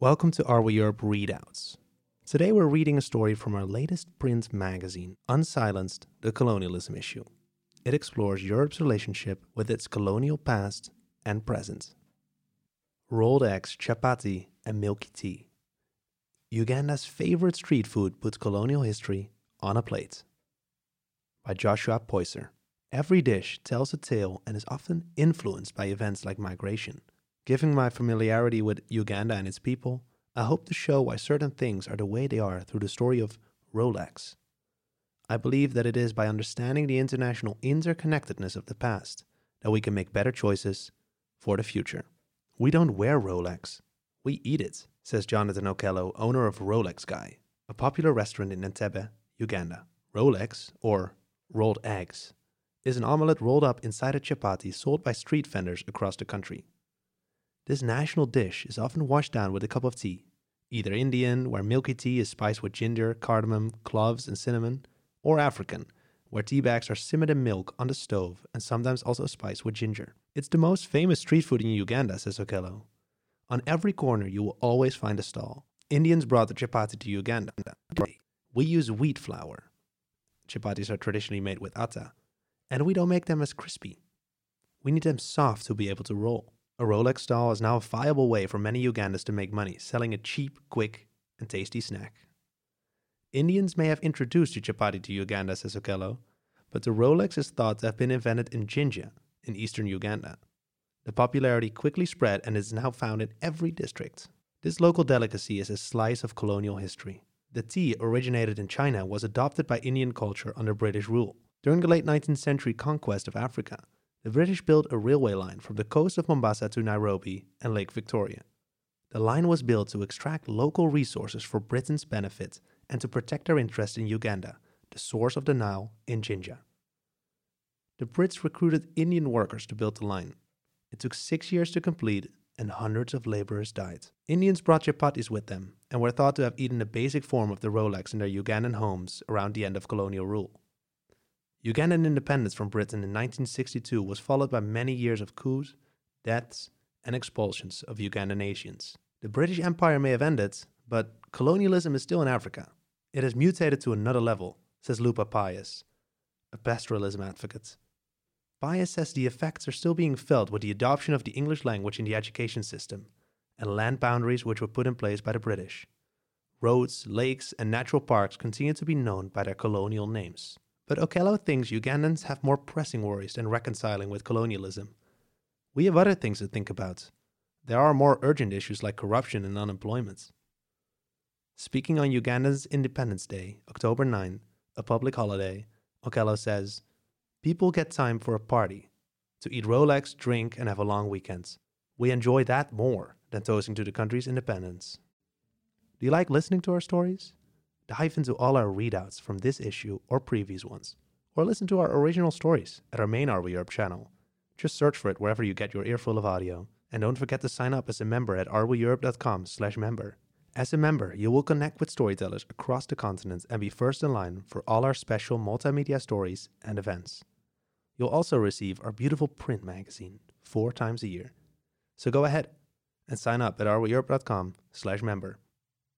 Welcome to Are We Europe Readouts. Today we're reading a story from our latest print magazine, Unsilenced The Colonialism Issue. It explores Europe's relationship with its colonial past and present. Rolled eggs, chapati, and milky tea. Uganda's favorite street food puts colonial history on a plate. By Joshua Poyser. Every dish tells a tale and is often influenced by events like migration. Given my familiarity with Uganda and its people, I hope to show why certain things are the way they are through the story of Rolex. I believe that it is by understanding the international interconnectedness of the past that we can make better choices for the future. We don't wear Rolex, we eat it, says Jonathan Okello, owner of Rolex Guy, a popular restaurant in Entebbe, Uganda. Rolex, or rolled eggs, is an omelette rolled up inside a chapati sold by street vendors across the country. This national dish is often washed down with a cup of tea, either Indian, where milky tea is spiced with ginger, cardamom, cloves, and cinnamon, or African, where tea bags are simmered in milk on the stove and sometimes also spiced with ginger. It's the most famous street food in Uganda, says Okello. On every corner, you will always find a stall. Indians brought the chapati to Uganda. We use wheat flour. Chapatis are traditionally made with atta, and we don't make them as crispy. We need them soft to be able to roll. A Rolex stall is now a viable way for many Ugandans to make money, selling a cheap, quick, and tasty snack. Indians may have introduced the chapati to Uganda, says Okello, but the Rolex is thought to have been invented in Jinja, in eastern Uganda. The popularity quickly spread and is now found in every district. This local delicacy is a slice of colonial history. The tea originated in China was adopted by Indian culture under British rule. During the late 19th century conquest of Africa, the British built a railway line from the coast of Mombasa to Nairobi and Lake Victoria. The line was built to extract local resources for Britain's benefit and to protect their interest in Uganda, the source of the Nile in Jinja. The Brits recruited Indian workers to build the line. It took six years to complete, and hundreds of laborers died. Indians brought chapatis with them and were thought to have eaten the basic form of the Rolex in their Ugandan homes around the end of colonial rule. Ugandan independence from Britain in 1962 was followed by many years of coups, deaths, and expulsions of Ugandan Asians. The British Empire may have ended, but colonialism is still in Africa. It has mutated to another level, says Lupa Pius, a pastoralism advocate. Pius says the effects are still being felt with the adoption of the English language in the education system and land boundaries which were put in place by the British. Roads, lakes, and natural parks continue to be known by their colonial names. But Okello thinks Ugandans have more pressing worries than reconciling with colonialism. We have other things to think about. There are more urgent issues like corruption and unemployment. Speaking on Uganda's Independence Day, October 9, a public holiday, Okello says, People get time for a party, to eat Rolex, drink, and have a long weekend. We enjoy that more than toasting to the country's independence. Do you like listening to our stories? Dive into all our readouts from this issue or previous ones, or listen to our original stories at our main Europe channel. Just search for it wherever you get your earful of audio, and don't forget to sign up as a member at areweeurope.com slash member. As a member, you will connect with storytellers across the continent and be first in line for all our special multimedia stories and events. You'll also receive our beautiful print magazine four times a year. So go ahead and sign up at areweeurope.com slash member.